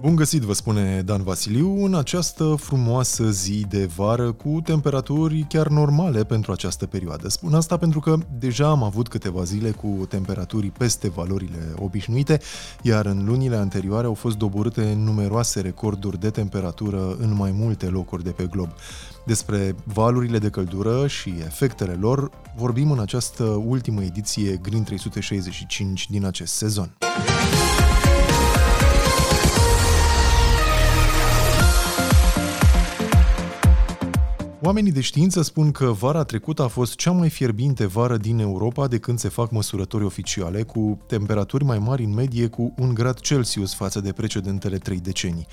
Bun găsit, vă spune Dan Vasiliu, în această frumoasă zi de vară cu temperaturi chiar normale pentru această perioadă. Spun asta pentru că deja am avut câteva zile cu temperaturi peste valorile obișnuite, iar în lunile anterioare au fost doborâte numeroase recorduri de temperatură în mai multe locuri de pe glob. Despre valurile de căldură și efectele lor vorbim în această ultimă ediție Green 365 din acest sezon. Oamenii de știință spun că vara trecută a fost cea mai fierbinte vară din Europa de când se fac măsurători oficiale, cu temperaturi mai mari în medie cu un grad Celsius față de precedentele trei decenii.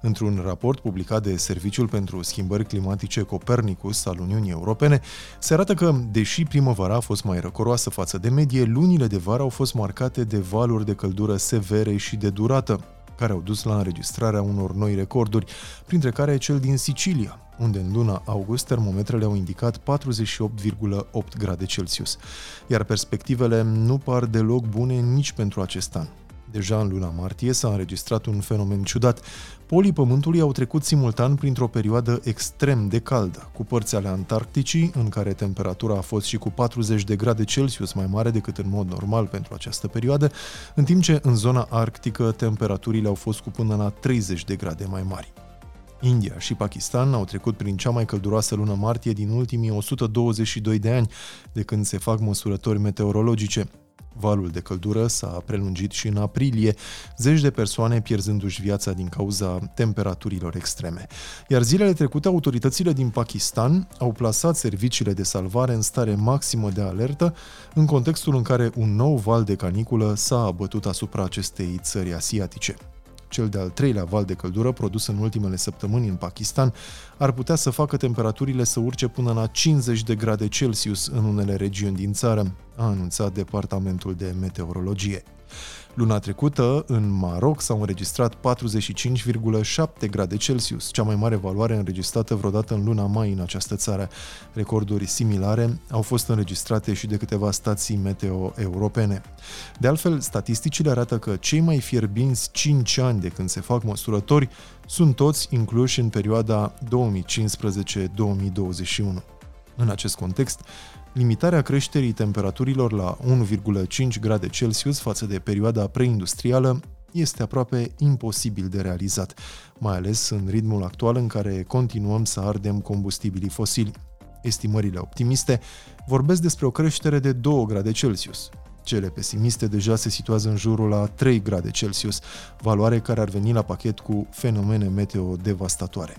Într-un raport publicat de Serviciul pentru Schimbări Climatice Copernicus al Uniunii Europene, se arată că, deși primăvara a fost mai răcoroasă față de medie, lunile de vară au fost marcate de valuri de căldură severe și de durată, care au dus la înregistrarea unor noi recorduri, printre care cel din Sicilia, unde în luna august termometrele au indicat 48,8 grade Celsius, iar perspectivele nu par deloc bune nici pentru acest an. Deja în luna martie s-a înregistrat un fenomen ciudat. Polii Pământului au trecut simultan printr-o perioadă extrem de caldă, cu părți ale Antarcticii, în care temperatura a fost și cu 40 de grade Celsius mai mare decât în mod normal pentru această perioadă, în timp ce în zona arctică temperaturile au fost cu până la 30 de grade mai mari. India și Pakistan au trecut prin cea mai călduroasă lună martie din ultimii 122 de ani, de când se fac măsurători meteorologice. Valul de căldură s-a prelungit și în aprilie, zeci de persoane pierzându-și viața din cauza temperaturilor extreme. Iar zilele trecute, autoritățile din Pakistan au plasat serviciile de salvare în stare maximă de alertă, în contextul în care un nou val de caniculă s-a abătut asupra acestei țări asiatice cel de-al treilea val de căldură produs în ultimele săptămâni în Pakistan, ar putea să facă temperaturile să urce până la 50 de grade Celsius în unele regiuni din țară, a anunțat Departamentul de Meteorologie. Luna trecută, în Maroc, s-au înregistrat 45,7 grade Celsius, cea mai mare valoare înregistrată vreodată în luna mai în această țară. Recorduri similare au fost înregistrate și de câteva stații meteo europene. De altfel, statisticile arată că cei mai fierbinți 5 ani de când se fac măsurători sunt toți incluși în perioada 2015-2021. În acest context, limitarea creșterii temperaturilor la 1,5 grade Celsius față de perioada preindustrială este aproape imposibil de realizat, mai ales în ritmul actual în care continuăm să ardem combustibilii fosili. Estimările optimiste vorbesc despre o creștere de 2 grade Celsius. Cele pesimiste deja se situează în jurul la 3 grade Celsius, valoare care ar veni la pachet cu fenomene meteo devastatoare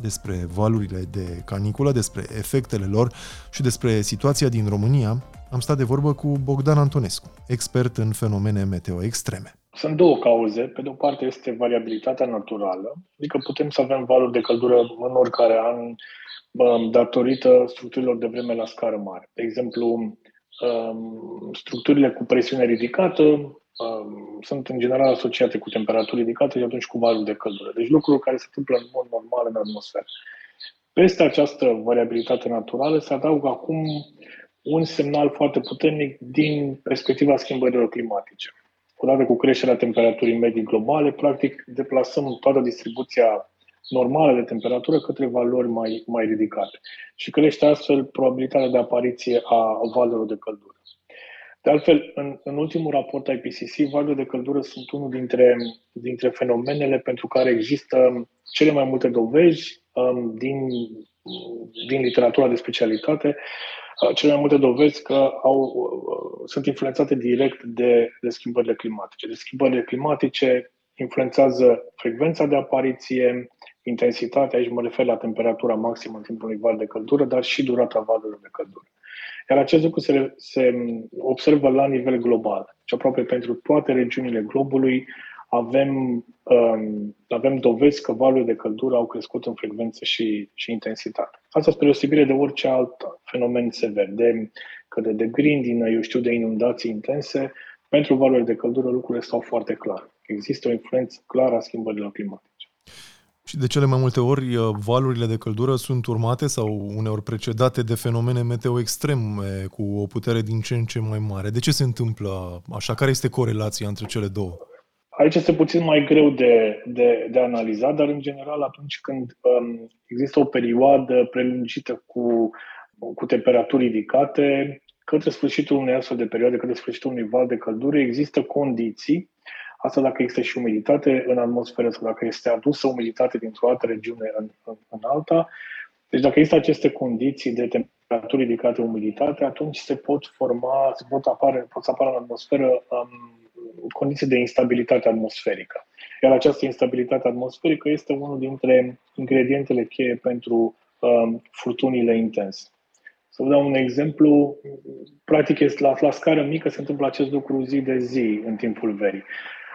despre valurile de caniculă, despre efectele lor și despre situația din România, am stat de vorbă cu Bogdan Antonescu, expert în fenomene meteo extreme. Sunt două cauze. Pe de o parte este variabilitatea naturală, adică putem să avem valuri de căldură în oricare an datorită structurilor de vreme la scară mare. De exemplu, um, structurile cu presiune ridicată Um, sunt în general asociate cu temperaturi ridicate și atunci cu valuri de căldură. Deci lucruri care se întâmplă în mod normal în atmosferă. Peste această variabilitate naturală se adaugă acum un semnal foarte puternic din perspectiva schimbărilor climatice. Odată cu creșterea temperaturii medii globale, practic deplasăm toată distribuția normală de temperatură către valori mai, mai ridicate și crește astfel probabilitatea de apariție a valurilor de căldură. De altfel, în, în ultimul raport IPCC, valurile de căldură sunt unul dintre, dintre fenomenele pentru care există cele mai multe dovezi um, din, din literatura de specialitate, uh, cele mai multe dovezi că au, uh, sunt influențate direct de, de schimbările climatice. De schimbările climatice influențează frecvența de apariție, intensitatea, aici mă refer la temperatura maximă în timpul unui val de căldură, dar și durata valurilor de căldură. Iar acest lucru se, se observă la nivel global. Și aproape pentru toate regiunile globului avem, um, avem dovezi că valurile de căldură au crescut în frecvență și, și intensitate. Asta spre deosebire de orice alt fenomen sever, de căde de grindină, eu știu, de inundații intense, pentru valurile de căldură lucrurile stau foarte clar. Există o influență clară a schimbărilor climatice. Și de cele mai multe ori, uh, valurile de căldură sunt urmate sau uneori precedate de fenomene meteo extreme cu o putere din ce în ce mai mare. De ce se întâmplă așa? Care este corelația între cele două? Aici este puțin mai greu de, de, de analizat, dar în general atunci când um, există o perioadă prelungită cu, cu temperaturi ridicate, către sfârșitul unei astfel de perioade, către sfârșitul unui val de căldură, există condiții, asta dacă există și umiditate în atmosferă sau dacă este adusă umiditate dintr-o altă regiune în, în, în alta. Deci dacă există aceste condiții de temperaturi ridicate, umiditate, atunci se pot forma, se pot, apare, pot să apară în atmosferă um, condiții de instabilitate atmosferică. Iar această instabilitate atmosferică este unul dintre ingredientele cheie pentru um, furtunile intense. Să vă dau un exemplu, practic este la, la scară mică se întâmplă acest lucru zi de zi în timpul verii.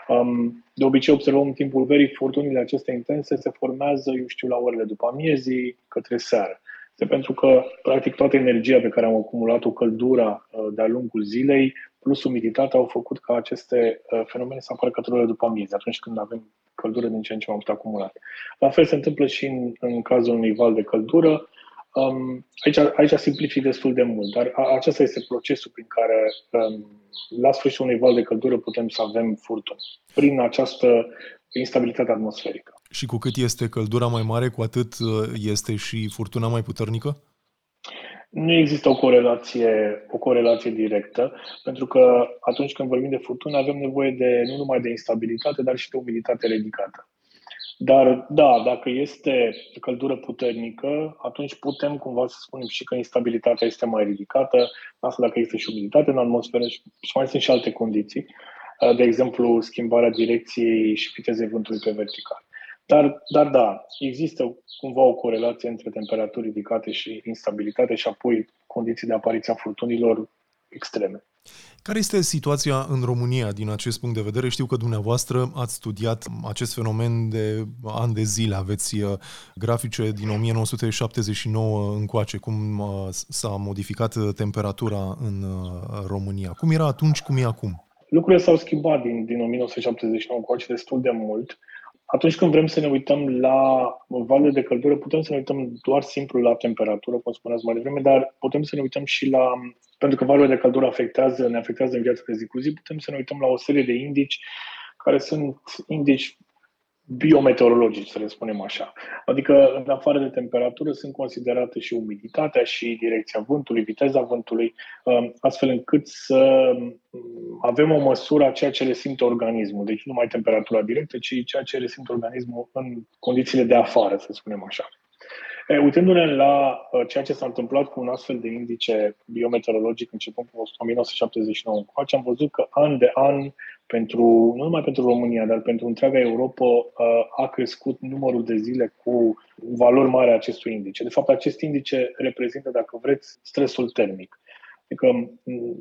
Um, de obicei observăm în timpul verii furtunile acestea intense se formează, eu știu, la orele după amiezii, către seară. Este pentru că, practic, toată energia pe care am acumulat-o, căldura uh, de-a lungul zilei, plus umiditatea, au făcut ca aceste uh, fenomene să apară către orele după amiezii, atunci când avem căldură din ce în ce mai mult acumulat. La fel se întâmplă și în, în cazul unui val de căldură. Um, aici, aici simplific destul de mult, dar a, acesta este procesul prin care um, la sfârșitul unui val de căldură putem să avem furtuni, prin această instabilitate atmosferică. Și cu cât este căldura mai mare, cu atât uh, este și furtuna mai puternică? Nu există o corelație, o corelație directă, pentru că atunci când vorbim de furtună avem nevoie de nu numai de instabilitate, dar și de umiditate ridicată. Dar, da, dacă este căldură puternică, atunci putem cumva să spunem și că instabilitatea este mai ridicată, asta dacă există și umiditate în atmosferă și mai sunt și alte condiții, de exemplu schimbarea direcției și vitezei vântului pe vertical. Dar, dar da, există cumva o corelație între temperaturi ridicate și instabilitate și apoi condiții de apariție a furtunilor extreme. Care este situația în România din acest punct de vedere? Știu că dumneavoastră ați studiat acest fenomen de ani de zile, aveți uh, grafice din 1979 încoace, cum uh, s-a modificat temperatura în uh, România. Cum era atunci, cum e acum? Lucrurile s-au schimbat din, din 1979 încoace destul de mult atunci când vrem să ne uităm la valuri de căldură, putem să ne uităm doar simplu la temperatură, cum spuneați mai devreme, dar putem să ne uităm și la, pentru că valurile de căldură afectează, ne afectează în viața de zi cu zi, putem să ne uităm la o serie de indici care sunt indici biometeorologici, să le spunem așa. Adică, în afară de temperatură, sunt considerate și umiditatea și direcția vântului, viteza vântului, um, astfel încât să um, avem o măsură a ceea ce resimte organismul. Deci nu numai temperatura directă, ci ceea ce resimte organismul în condițiile de afară, să spunem așa. E, uitându-ne la uh, ceea ce s-a întâmplat cu un astfel de indice biometeorologic începând cu 1979 încoace, am văzut că an de an, pentru, nu numai pentru România, dar pentru întreaga Europa, uh, a crescut numărul de zile cu valori mari a acestui indice. De fapt, acest indice reprezintă, dacă vreți, stresul termic. Adică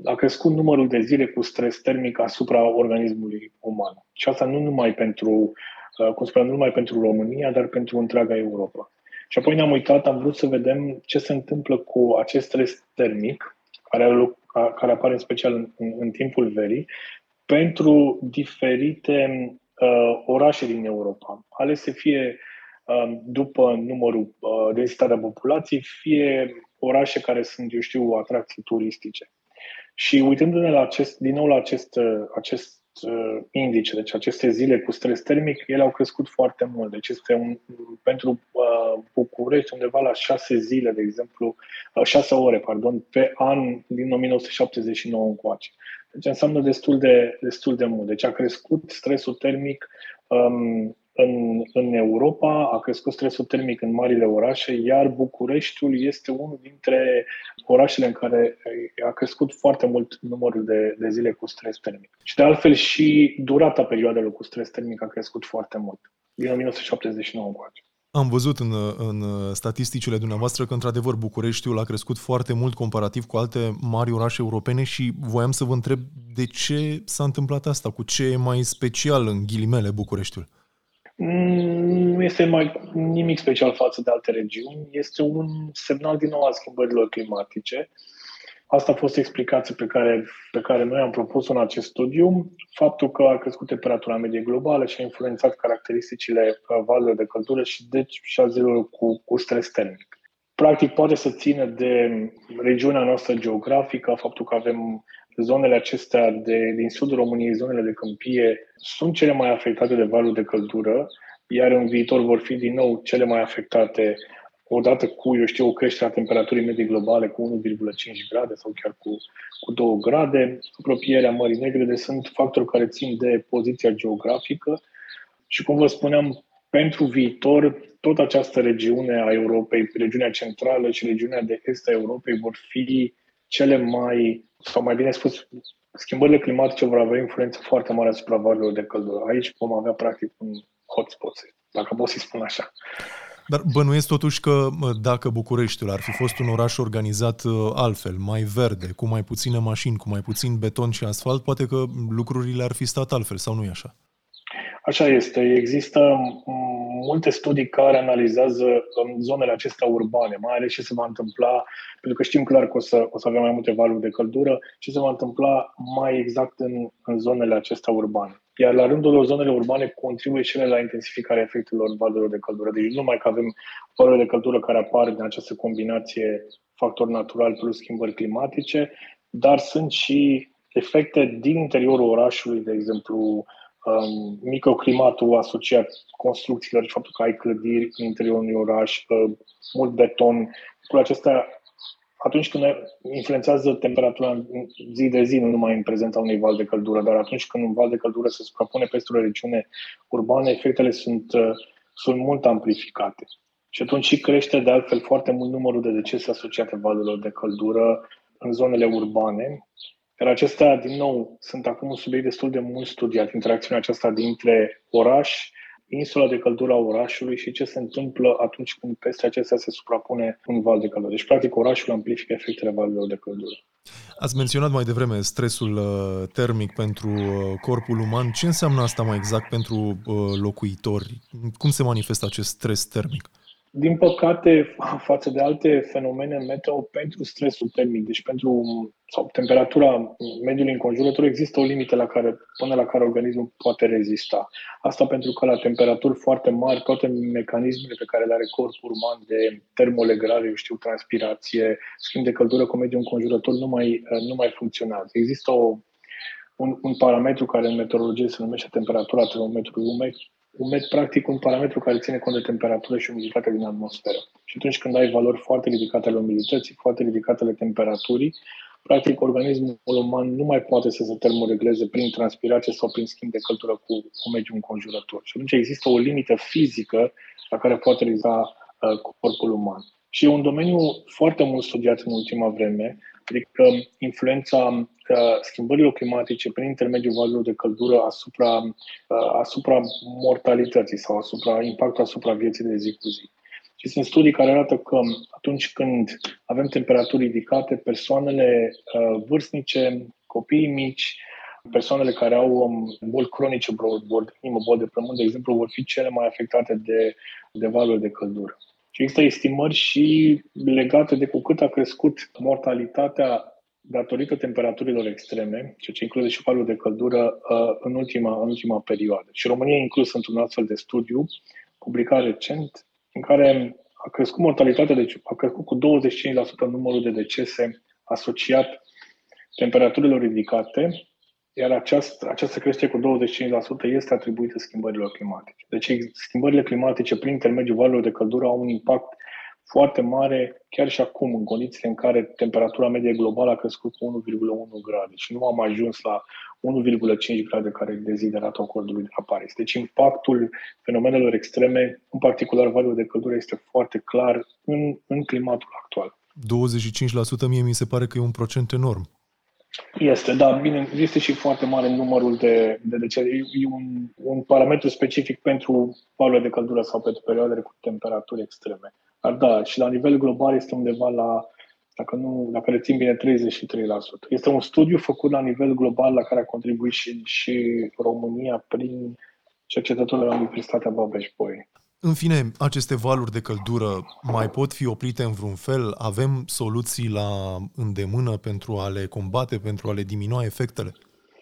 a crescut numărul de zile cu stres termic asupra organismului uman. Și asta nu numai pentru, uh, cum spuneam, nu numai pentru România, dar pentru întreaga Europa. Și apoi ne-am uitat, am vrut să vedem ce se întâmplă cu acest stres termic, care, care apare în special în, în, în timpul verii, pentru diferite uh, orașe din Europa, alese fie uh, după numărul, uh, densitatea populației, fie orașe care sunt, eu știu, atracții turistice. Și uitându-ne la acest, din nou la acest, uh, acest uh, indice, deci aceste zile cu stres termic, ele au crescut foarte mult. Deci este un, pentru uh, București undeva la șase zile, de exemplu, uh, șase ore, pardon, pe an din 1979 încoace. Deci înseamnă destul de, destul de mult. Deci a crescut stresul termic um, în, în Europa, a crescut stresul termic în marile orașe, iar Bucureștiul este unul dintre orașele în care a crescut foarte mult numărul de, de zile cu stres termic. Și de altfel și durata perioadelor cu stres termic a crescut foarte mult, din 1979 încoace. Am văzut în, în statisticile dumneavoastră că, într-adevăr, Bucureștiul a crescut foarte mult comparativ cu alte mari orașe europene și voiam să vă întreb de ce s-a întâmplat asta, cu ce e mai special în ghilimele Bucureștiul. Nu este mai nimic special față de alte regiuni. Este un semnal din nou a schimbărilor climatice. Asta a fost explicația pe care, pe care noi am propus în acest studiu. Faptul că a crescut temperatura medie globală și a influențat caracteristicile valurilor de căldură și deci și a zilelor cu, cu stres termic. Practic poate să țină de regiunea noastră geografică, faptul că avem zonele acestea de, din sudul României, zonele de câmpie, sunt cele mai afectate de valul de căldură, iar în viitor vor fi din nou cele mai afectate. Odată cu, eu știu, o creștere a temperaturii medii globale cu 1,5 grade sau chiar cu, cu 2 grade, apropierea Mării Negre, de sunt factori care țin de poziția geografică. Și, cum vă spuneam, pentru viitor, tot această regiune a Europei, regiunea centrală și regiunea de est a Europei vor fi cele mai, sau mai bine spus, schimbările climatice vor avea influență foarte mare asupra valurilor de căldură. Aici vom avea practic un hotspot, dacă pot să-i spun așa. Dar bănuiesc totuși că dacă Bucureștiul ar fi fost un oraș organizat uh, altfel, mai verde, cu mai puține mașini, cu mai puțin beton și asfalt, poate că lucrurile ar fi stat altfel, sau nu e așa? Așa este. Există multe studii care analizează um, zonele acestea urbane, mai ales ce se va întâmpla, pentru că știm clar că o să, o să avem mai multe valuri de căldură, ce se va întâmpla mai exact în, în zonele acestea urbane. Iar la rândul lor, zonele urbane contribuie și ele la intensificarea efectelor valurilor de căldură. Deci nu numai că avem valuri de căldură care apar din această combinație factor natural plus schimbări climatice, dar sunt și efecte din interiorul orașului, de exemplu, um, microclimatul asociat construcțiilor și faptul că ai clădiri în interiorul unui oraș, uh, mult beton, lucrurile acestea atunci când influențează temperatura zi de zi, nu numai în prezența unui val de căldură, dar atunci când un val de căldură se suprapune peste o regiune urbană, efectele sunt, uh, sunt mult amplificate. Și atunci și crește de altfel foarte mult numărul de decese asociate valurilor de căldură în zonele urbane, iar acestea, din nou, sunt acum un subiect destul de mult studiat, interacțiunea aceasta dintre oraș, insula de căldură a orașului și ce se întâmplă atunci când peste acestea se suprapune un val de căldură. Deci, practic, orașul amplifică efectele valului de căldură. Ați menționat mai devreme stresul uh, termic pentru uh, corpul uman. Ce înseamnă asta mai exact pentru uh, locuitori? Cum se manifestă acest stres termic? Din păcate, față de alte fenomene meteo, pentru stresul termic, deci pentru sau temperatura mediului înconjurător, există o limită la care, până la care organismul poate rezista. Asta pentru că la temperaturi foarte mari, toate mecanismele pe care le are corpul uman de termolegrare, eu știu, transpirație, schimb de căldură cu mediul înconjurător, nu mai, nu mai funcționează. Există o, un, un parametru care în meteorologie se numește temperatura termometrului umec, umed, practic, un parametru care ține cont de temperatură și umiditate din atmosferă. Și atunci când ai valori foarte ridicate ale umidității, foarte ridicate ale temperaturii, practic organismul uman nu mai poate să se termoregleze prin transpirație sau prin schimb de căldură cu, cu mediul înconjurător. Și atunci există o limită fizică la care poate realiza uh, corpul uman. Și e un domeniu foarte mult studiat în ultima vreme, adică influența uh, schimbărilor climatice prin intermediul valurilor de căldură asupra, uh, asupra mortalității sau asupra impactul asupra vieții de zi cu zi. Și sunt studii care arată că atunci când avem temperaturi ridicate, persoanele uh, vârstnice, copiii mici, persoanele care au um, boli cronice, boli de inimă, boli de plămâni, de exemplu, vor fi cele mai afectate de, de valuri de căldură. Și există estimări și legate de cu cât a crescut mortalitatea datorită temperaturilor extreme, ceea ce include și valul de căldură uh, în ultima, în ultima perioadă. Și România e inclus într-un astfel de studiu publicat recent, în care a crescut mortalitatea, deci a crescut cu 25% numărul de decese asociat temperaturilor ridicate iar această, această creștere cu 25% este atribuită schimbărilor climatice. Deci schimbările climatice prin intermediul valurilor de căldură au un impact foarte mare chiar și acum, în condițiile în care temperatura medie globală a crescut cu 1,1 grade și nu am ajuns la 1,5 grade care e dezideratul acordului de la Paris. Deci impactul fenomenelor extreme, în particular valul de căldură, este foarte clar în, în climatul actual. 25% mie mi se pare că e un procent enorm. Este, da, bine, este și foarte mare numărul de, de decese. E un, un parametru specific pentru valurile de căldură sau pentru perioadele cu temperaturi extreme. Dar da, și la nivel global este undeva la, dacă, nu, dacă rețin bine, 33%. Este un studiu făcut la nivel global la care a contribuit și, și România prin cercetătorul la Universitatea Babeș-Bolyai. În fine, aceste valuri de căldură mai pot fi oprite în vreun fel? Avem soluții la îndemână pentru a le combate, pentru a le diminua efectele?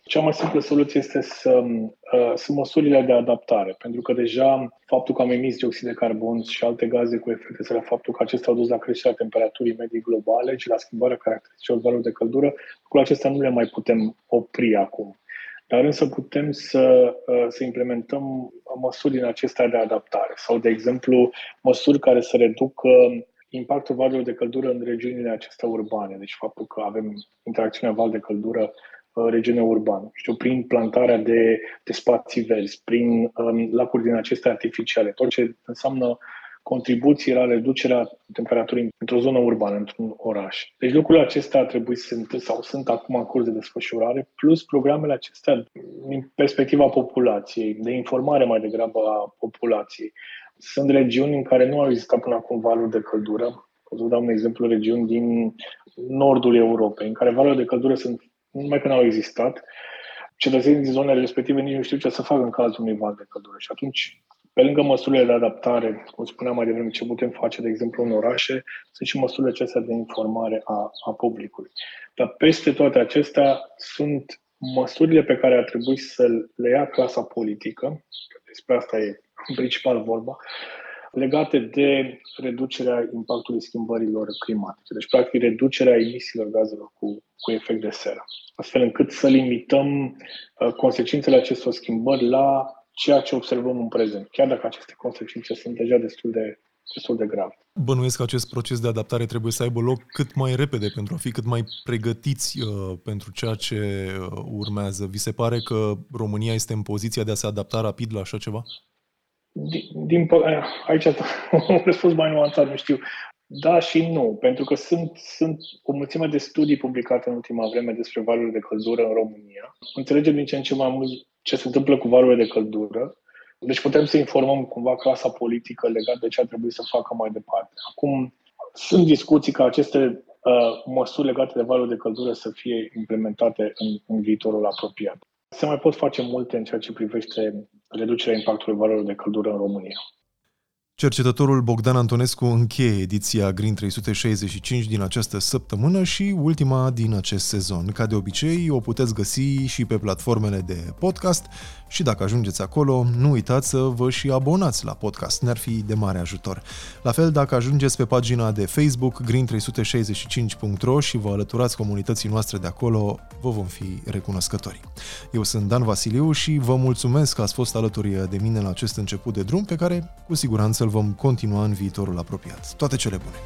Cea mai simplă soluție este să, uh, sunt măsurile de adaptare, pentru că deja faptul că am emis dioxid de carbon și alte gaze cu efect de seră, faptul că acestea au dus la creșterea temperaturii medii globale și la schimbarea caracteristicilor valori de căldură, cu acestea nu le mai putem opri acum. Dar însă putem să, uh, să implementăm măsuri din acestea de adaptare sau, de exemplu, măsuri care să reducă impactul valurilor de căldură în regiunile acestea urbane. Deci faptul că avem interacțiunea val de căldură uh, regiune urbană. Știu, prin plantarea de, de spații verzi, prin um, lacuri din acestea artificiale, tot ce înseamnă contribuții la reducerea temperaturii într-o zonă urbană, într-un oraș. Deci lucrurile acestea trebuie să sunt sau sunt acum în curs de desfășurare, plus programele acestea din perspectiva populației, de informare mai degrabă a populației. Sunt regiuni în care nu au existat până acum valuri de căldură. O să vă dau un exemplu, regiuni din nordul Europei, în care valurile de căldură sunt nu numai că nu au existat, cetățenii din zonele respective nici nu știu ce să facă în cazul unui val de căldură. Și atunci, pe lângă măsurile de adaptare, cum spuneam mai devreme, ce putem face, de exemplu, în orașe, sunt și măsurile acestea de informare a, a publicului. Dar peste toate acestea sunt măsurile pe care ar trebui să le ia clasa politică, despre asta e în principal vorba, legate de reducerea impactului schimbărilor climatice. Deci, practic, reducerea emisiilor gazelor cu, cu efect de seră, astfel încât să limităm uh, consecințele acestor schimbări la ceea ce observăm în prezent, chiar dacă aceste consecințe sunt deja destul de, destul de grave. Bănuiesc că acest proces de adaptare trebuie să aibă loc cât mai repede pentru a fi cât mai pregătiți uh, pentru ceea ce uh, urmează. Vi se pare că România este în poziția de a se adapta rapid la așa ceva? Din, din aici un răspuns mai nuanțat, nu știu. Da și nu, pentru că sunt, sunt o mulțime de studii publicate în ultima vreme despre valurile de căldură în România. Înțelegem din ce în ce mai mult ce se întâmplă cu valurile de căldură. Deci putem să informăm cumva clasa politică legat de ce ar trebui să facă mai departe. Acum, sunt discuții ca aceste uh, măsuri legate de valuri de căldură să fie implementate în, în viitorul apropiat. Se mai pot face multe în ceea ce privește reducerea impactului valorilor de căldură în România. Cercetătorul Bogdan Antonescu încheie ediția Green 365 din această săptămână și ultima din acest sezon. Ca de obicei, o puteți găsi și pe platformele de podcast și dacă ajungeți acolo, nu uitați să vă și abonați la podcast, ne-ar fi de mare ajutor. La fel, dacă ajungeți pe pagina de Facebook green365.ro și vă alăturați comunității noastre de acolo, vă vom fi recunoscători. Eu sunt Dan Vasiliu și vă mulțumesc că ați fost alături de mine la acest început de drum pe care cu siguranță îl vom continua în viitorul apropiat. Toate cele bune!